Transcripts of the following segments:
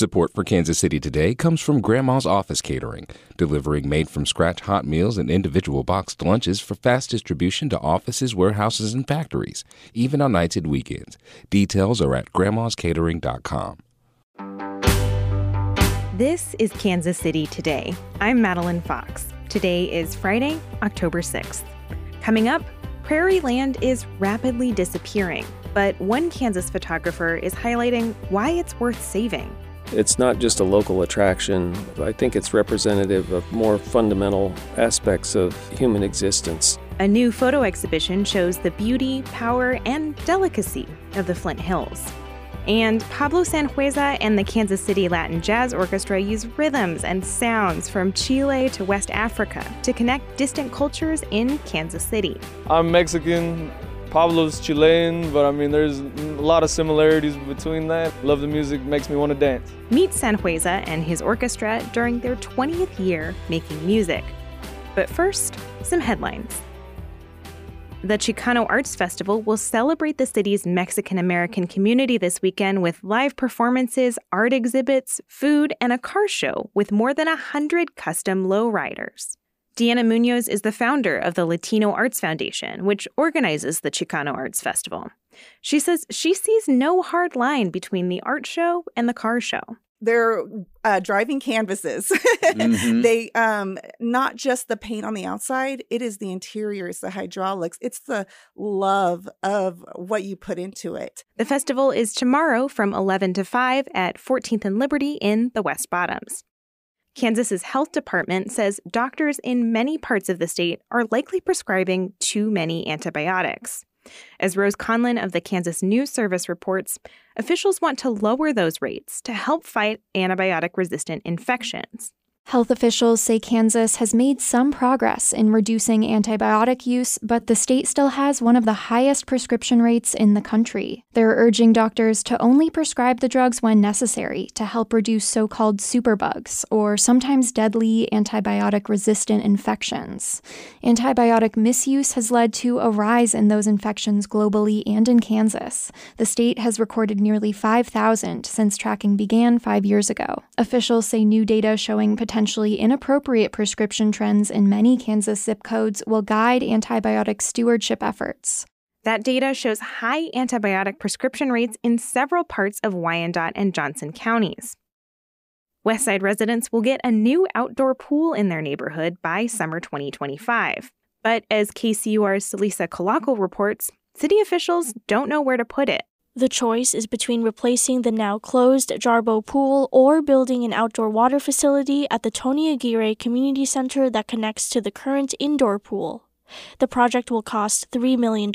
Support for Kansas City Today comes from Grandma's Office Catering, delivering made from scratch hot meals and individual boxed lunches for fast distribution to offices, warehouses, and factories, even on nights and weekends. Details are at grandmascatering.com. This is Kansas City Today. I'm Madeline Fox. Today is Friday, October 6th. Coming up, prairie land is rapidly disappearing, but one Kansas photographer is highlighting why it's worth saving. It's not just a local attraction. I think it's representative of more fundamental aspects of human existence. A new photo exhibition shows the beauty, power, and delicacy of the Flint Hills. And Pablo Sanhueza and the Kansas City Latin Jazz Orchestra use rhythms and sounds from Chile to West Africa to connect distant cultures in Kansas City. I'm Mexican. Pablo's Chilean, but I mean, there's a lot of similarities between that. Love the music, makes me want to dance. Meet Sanhueza and his orchestra during their 20th year making music. But first, some headlines. The Chicano Arts Festival will celebrate the city's Mexican American community this weekend with live performances, art exhibits, food, and a car show with more than 100 custom lowriders. Deanna Munoz is the founder of the Latino Arts Foundation, which organizes the Chicano Arts Festival. She says she sees no hard line between the art show and the car show. They're uh, driving canvases. mm-hmm. They um, not just the paint on the outside; it is the interiors, the hydraulics. It's the love of what you put into it. The festival is tomorrow from 11 to 5 at 14th and Liberty in the West Bottoms. Kansas's health department says doctors in many parts of the state are likely prescribing too many antibiotics. As Rose Conlon of the Kansas News Service reports, officials want to lower those rates to help fight antibiotic resistant infections. Health officials say Kansas has made some progress in reducing antibiotic use, but the state still has one of the highest prescription rates in the country. They're urging doctors to only prescribe the drugs when necessary to help reduce so called superbugs, or sometimes deadly antibiotic resistant infections. Antibiotic misuse has led to a rise in those infections globally and in Kansas. The state has recorded nearly 5,000 since tracking began five years ago. Officials say new data showing potential potentially inappropriate prescription trends in many Kansas zip codes will guide antibiotic stewardship efforts. That data shows high antibiotic prescription rates in several parts of Wyandotte and Johnson counties. Westside residents will get a new outdoor pool in their neighborhood by summer 2025. But as KCUR's Celisa Calacal reports, city officials don't know where to put it. The choice is between replacing the now closed Jarboe Pool or building an outdoor water facility at the Tony Aguirre Community Center that connects to the current indoor pool. The project will cost $3 million.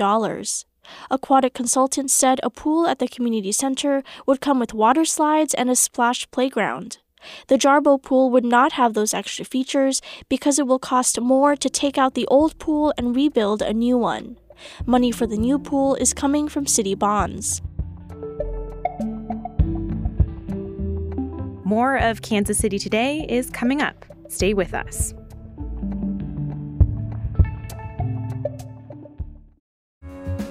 Aquatic consultants said a pool at the community center would come with water slides and a splash playground. The Jarboe pool would not have those extra features because it will cost more to take out the old pool and rebuild a new one. Money for the new pool is coming from city bonds. More of Kansas City Today is coming up. Stay with us.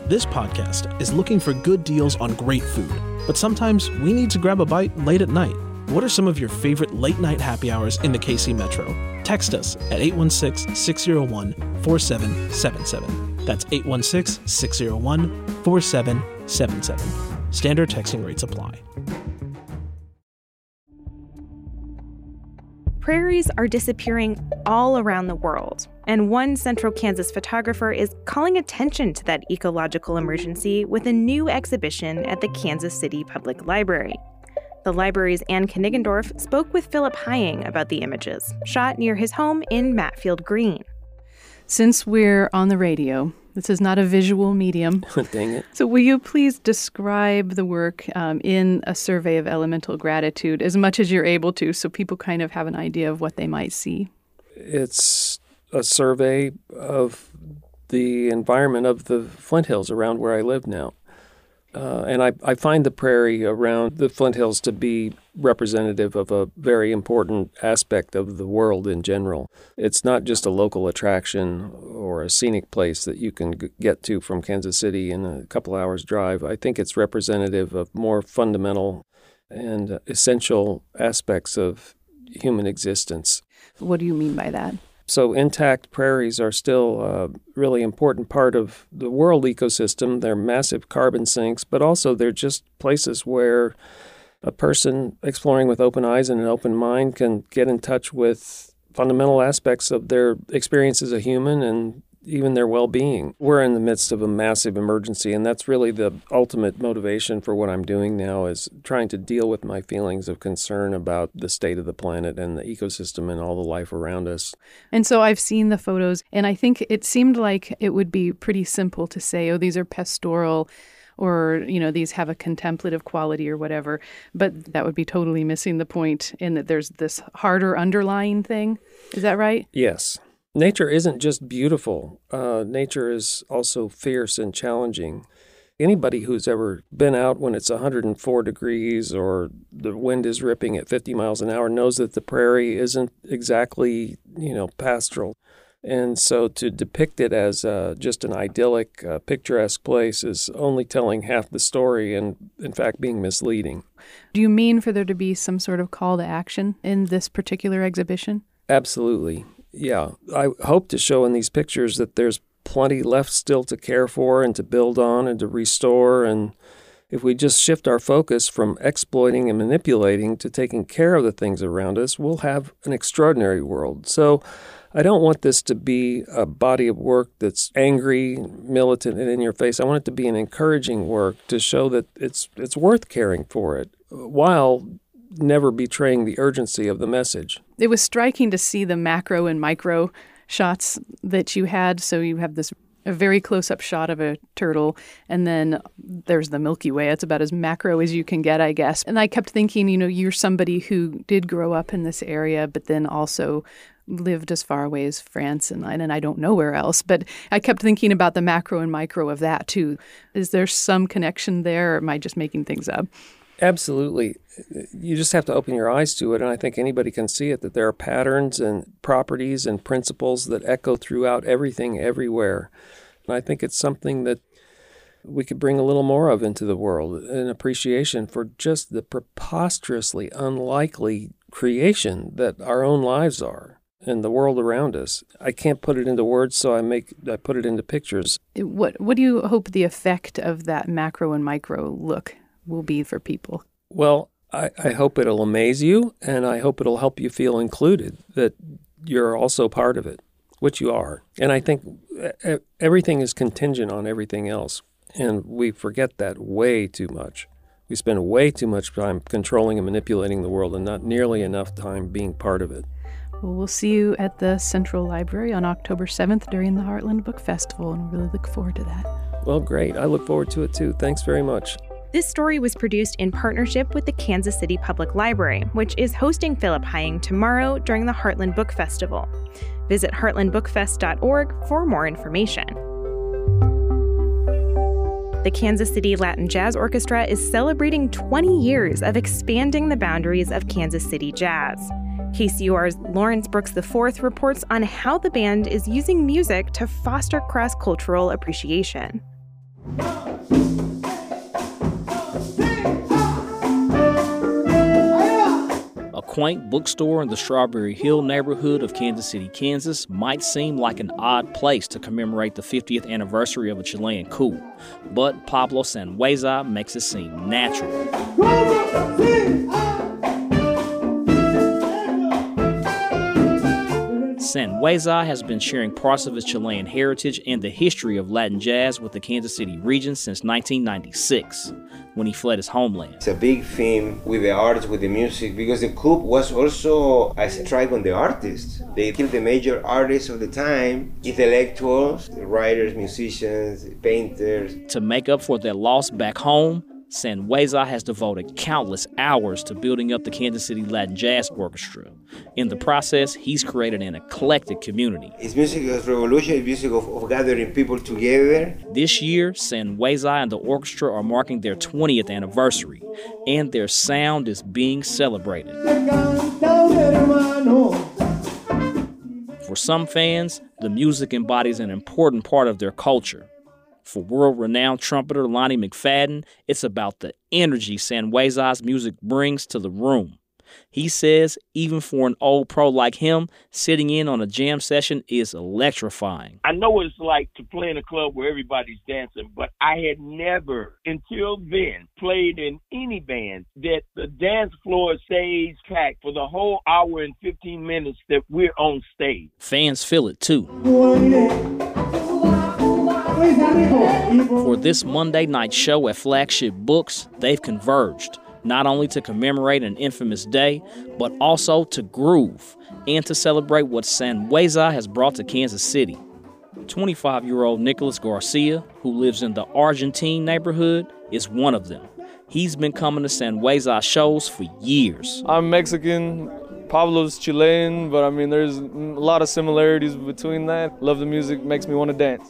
This podcast is looking for good deals on great food, but sometimes we need to grab a bite late at night. What are some of your favorite late night happy hours in the KC Metro? Text us at 816 601 4777. That's 816 601 4777. Standard texting rates apply. Prairies are disappearing all around the world, and one central Kansas photographer is calling attention to that ecological emergency with a new exhibition at the Kansas City Public Library. The library's Anne Kniggendorf spoke with Philip Heying about the images, shot near his home in Matfield Green. Since we're on the radio, this is not a visual medium. Dang it. So, will you please describe the work um, in a survey of elemental gratitude as much as you're able to so people kind of have an idea of what they might see? It's a survey of the environment of the Flint Hills around where I live now. Uh, and I, I find the prairie around the Flint Hills to be representative of a very important aspect of the world in general. It's not just a local attraction or a scenic place that you can g- get to from Kansas City in a couple hours' drive. I think it's representative of more fundamental and essential aspects of human existence. What do you mean by that? So, intact prairies are still a really important part of the world ecosystem. They're massive carbon sinks, but also they're just places where a person exploring with open eyes and an open mind can get in touch with fundamental aspects of their experience as a human and even their well being. We're in the midst of a massive emergency, and that's really the ultimate motivation for what I'm doing now is trying to deal with my feelings of concern about the state of the planet and the ecosystem and all the life around us. And so I've seen the photos, and I think it seemed like it would be pretty simple to say, oh, these are pastoral or you know these have a contemplative quality or whatever but that would be totally missing the point in that there's this harder underlying thing is that right yes nature isn't just beautiful, uh, nature is also fierce and challenging. Anybody who's ever been out when it's 104 degrees or the wind is ripping at 50 miles an hour knows that the prairie isn't exactly, you know, pastoral. And so to depict it as uh, just an idyllic, uh, picturesque place is only telling half the story and, in fact, being misleading. Do you mean for there to be some sort of call to action in this particular exhibition? Absolutely yeah, I hope to show in these pictures that there's plenty left still to care for and to build on and to restore. And if we just shift our focus from exploiting and manipulating to taking care of the things around us, we'll have an extraordinary world. So I don't want this to be a body of work that's angry, militant, and in your face. I want it to be an encouraging work to show that it's it's worth caring for it uh, while never betraying the urgency of the message. It was striking to see the macro and micro shots that you had. So you have this a very close up shot of a turtle, and then there's the Milky Way. It's about as macro as you can get, I guess. And I kept thinking, you know, you're somebody who did grow up in this area, but then also lived as far away as France and and I don't know where else. But I kept thinking about the macro and micro of that too. Is there some connection there, or am I just making things up? Absolutely. You just have to open your eyes to it. And I think anybody can see it that there are patterns and properties and principles that echo throughout everything, everywhere. And I think it's something that we could bring a little more of into the world an appreciation for just the preposterously unlikely creation that our own lives are and the world around us. I can't put it into words, so I make I put it into pictures. What what do you hope the effect of that macro and micro look will be for people? Well, I, I hope it'll amaze you, and I hope it'll help you feel included, that you're also part of it, which you are. And I think everything is contingent on everything else. And we forget that way too much. We spend way too much time controlling and manipulating the world and not nearly enough time being part of it. Well, we'll see you at the Central Library on October 7th during the Heartland Book Festival, and we really look forward to that. Well, great. I look forward to it too. Thanks very much. This story was produced in partnership with the Kansas City Public Library, which is hosting Philip Heying tomorrow during the Heartland Book Festival. Visit heartlandbookfest.org for more information. The Kansas City Latin Jazz Orchestra is celebrating 20 years of expanding the boundaries of Kansas City jazz. KCUR's Lawrence Brooks IV reports on how the band is using music to foster cross cultural appreciation. Quaint bookstore in the Strawberry Hill neighborhood of Kansas City, Kansas might seem like an odd place to commemorate the 50th anniversary of a Chilean coup, but Pablo Sanhueza makes it seem natural. Sanhueza has been sharing parts of his Chilean heritage and the history of Latin jazz with the Kansas City region since 1996 when he fled his homeland. It's a big theme with the arts, with the music, because the coup was also a strike on the artists. They killed the major artists of the time, intellectuals, writers, musicians, painters. To make up for their loss back home, Sanhueza has devoted countless hours to building up the Kansas City Latin Jazz Orchestra. In the process, he's created an eclectic community. It's music of revolution, it's music of, of gathering people together. This year, Sanhueza and the orchestra are marking their 20th anniversary, and their sound is being celebrated. For some fans, the music embodies an important part of their culture For world renowned trumpeter Lonnie McFadden, it's about the energy Sanhueza's music brings to the room. He says even for an old pro like him, sitting in on a jam session is electrifying. I know what it's like to play in a club where everybody's dancing, but I had never, until then, played in any band that the dance floor stays packed for the whole hour and 15 minutes that we're on stage. Fans feel it too. For this Monday night show at Flagship Books, they've converged not only to commemorate an infamous day, but also to groove and to celebrate what Sanhueza has brought to Kansas City. 25 year old Nicholas Garcia, who lives in the Argentine neighborhood, is one of them. He's been coming to Sanhueza shows for years. I'm Mexican, Pablo's Chilean, but I mean, there's a lot of similarities between that. Love the music, makes me want to dance.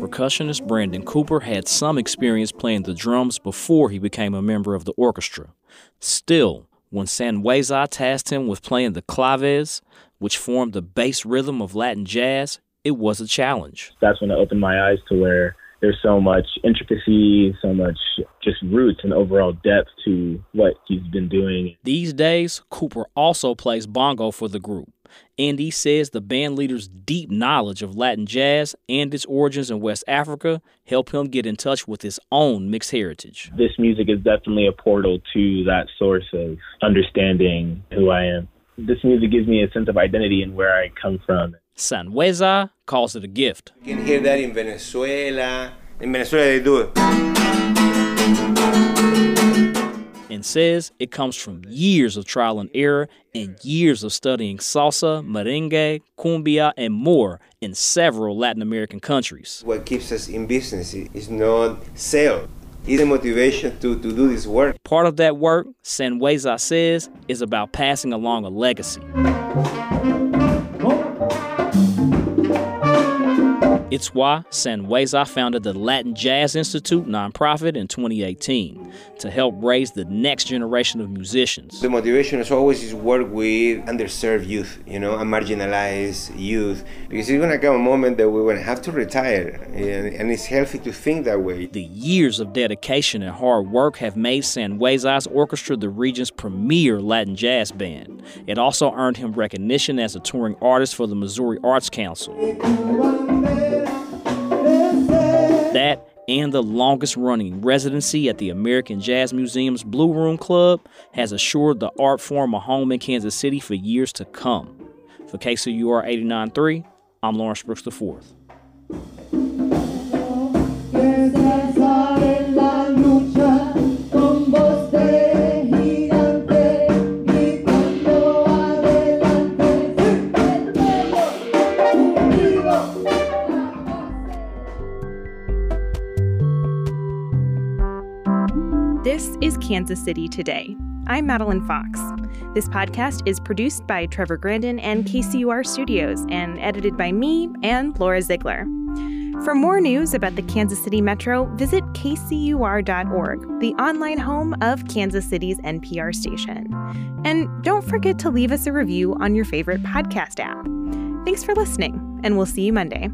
Percussionist Brandon Cooper had some experience playing the drums before he became a member of the orchestra. Still, when Sanhueza tasked him with playing the claves, which formed the bass rhythm of Latin jazz, it was a challenge. That's when it opened my eyes to where there's so much intricacy, so much just roots and overall depth to what he's been doing. These days, Cooper also plays bongo for the group. And he says the band leader's deep knowledge of Latin jazz and its origins in West Africa help him get in touch with his own mixed heritage. This music is definitely a portal to that source of understanding who I am. This music gives me a sense of identity and where I come from. Sanhueza calls it a gift. You can hear that in Venezuela. In Venezuela, they do it. And says it comes from years of trial and error and years of studying salsa, merengue, cumbia, and more in several Latin American countries. What keeps us in business is not sale. It's the motivation to, to do this work. Part of that work, Sanhueza says, is about passing along a legacy. It's why Sanhueza founded the Latin Jazz Institute nonprofit in 2018 to help raise the next generation of musicians. The motivation is always is work with underserved youth, you know, and marginalized youth, because it's going to come a moment that we're going to have to retire, and it's healthy to think that way. The years of dedication and hard work have made Sanhueza's orchestra the region's premier Latin jazz band. It also earned him recognition as a touring artist for the Missouri Arts Council. That and the longest running residency at the American Jazz Museum's Blue Room Club has assured the art form a home in Kansas City for years to come. For KCUR 89.3, I'm Lawrence Brooks IV. Kansas City Today. I'm Madeline Fox. This podcast is produced by Trevor Grandin and KCUR Studios and edited by me and Laura Ziegler. For more news about the Kansas City Metro, visit kcur.org, the online home of Kansas City's NPR station. And don't forget to leave us a review on your favorite podcast app. Thanks for listening, and we'll see you Monday.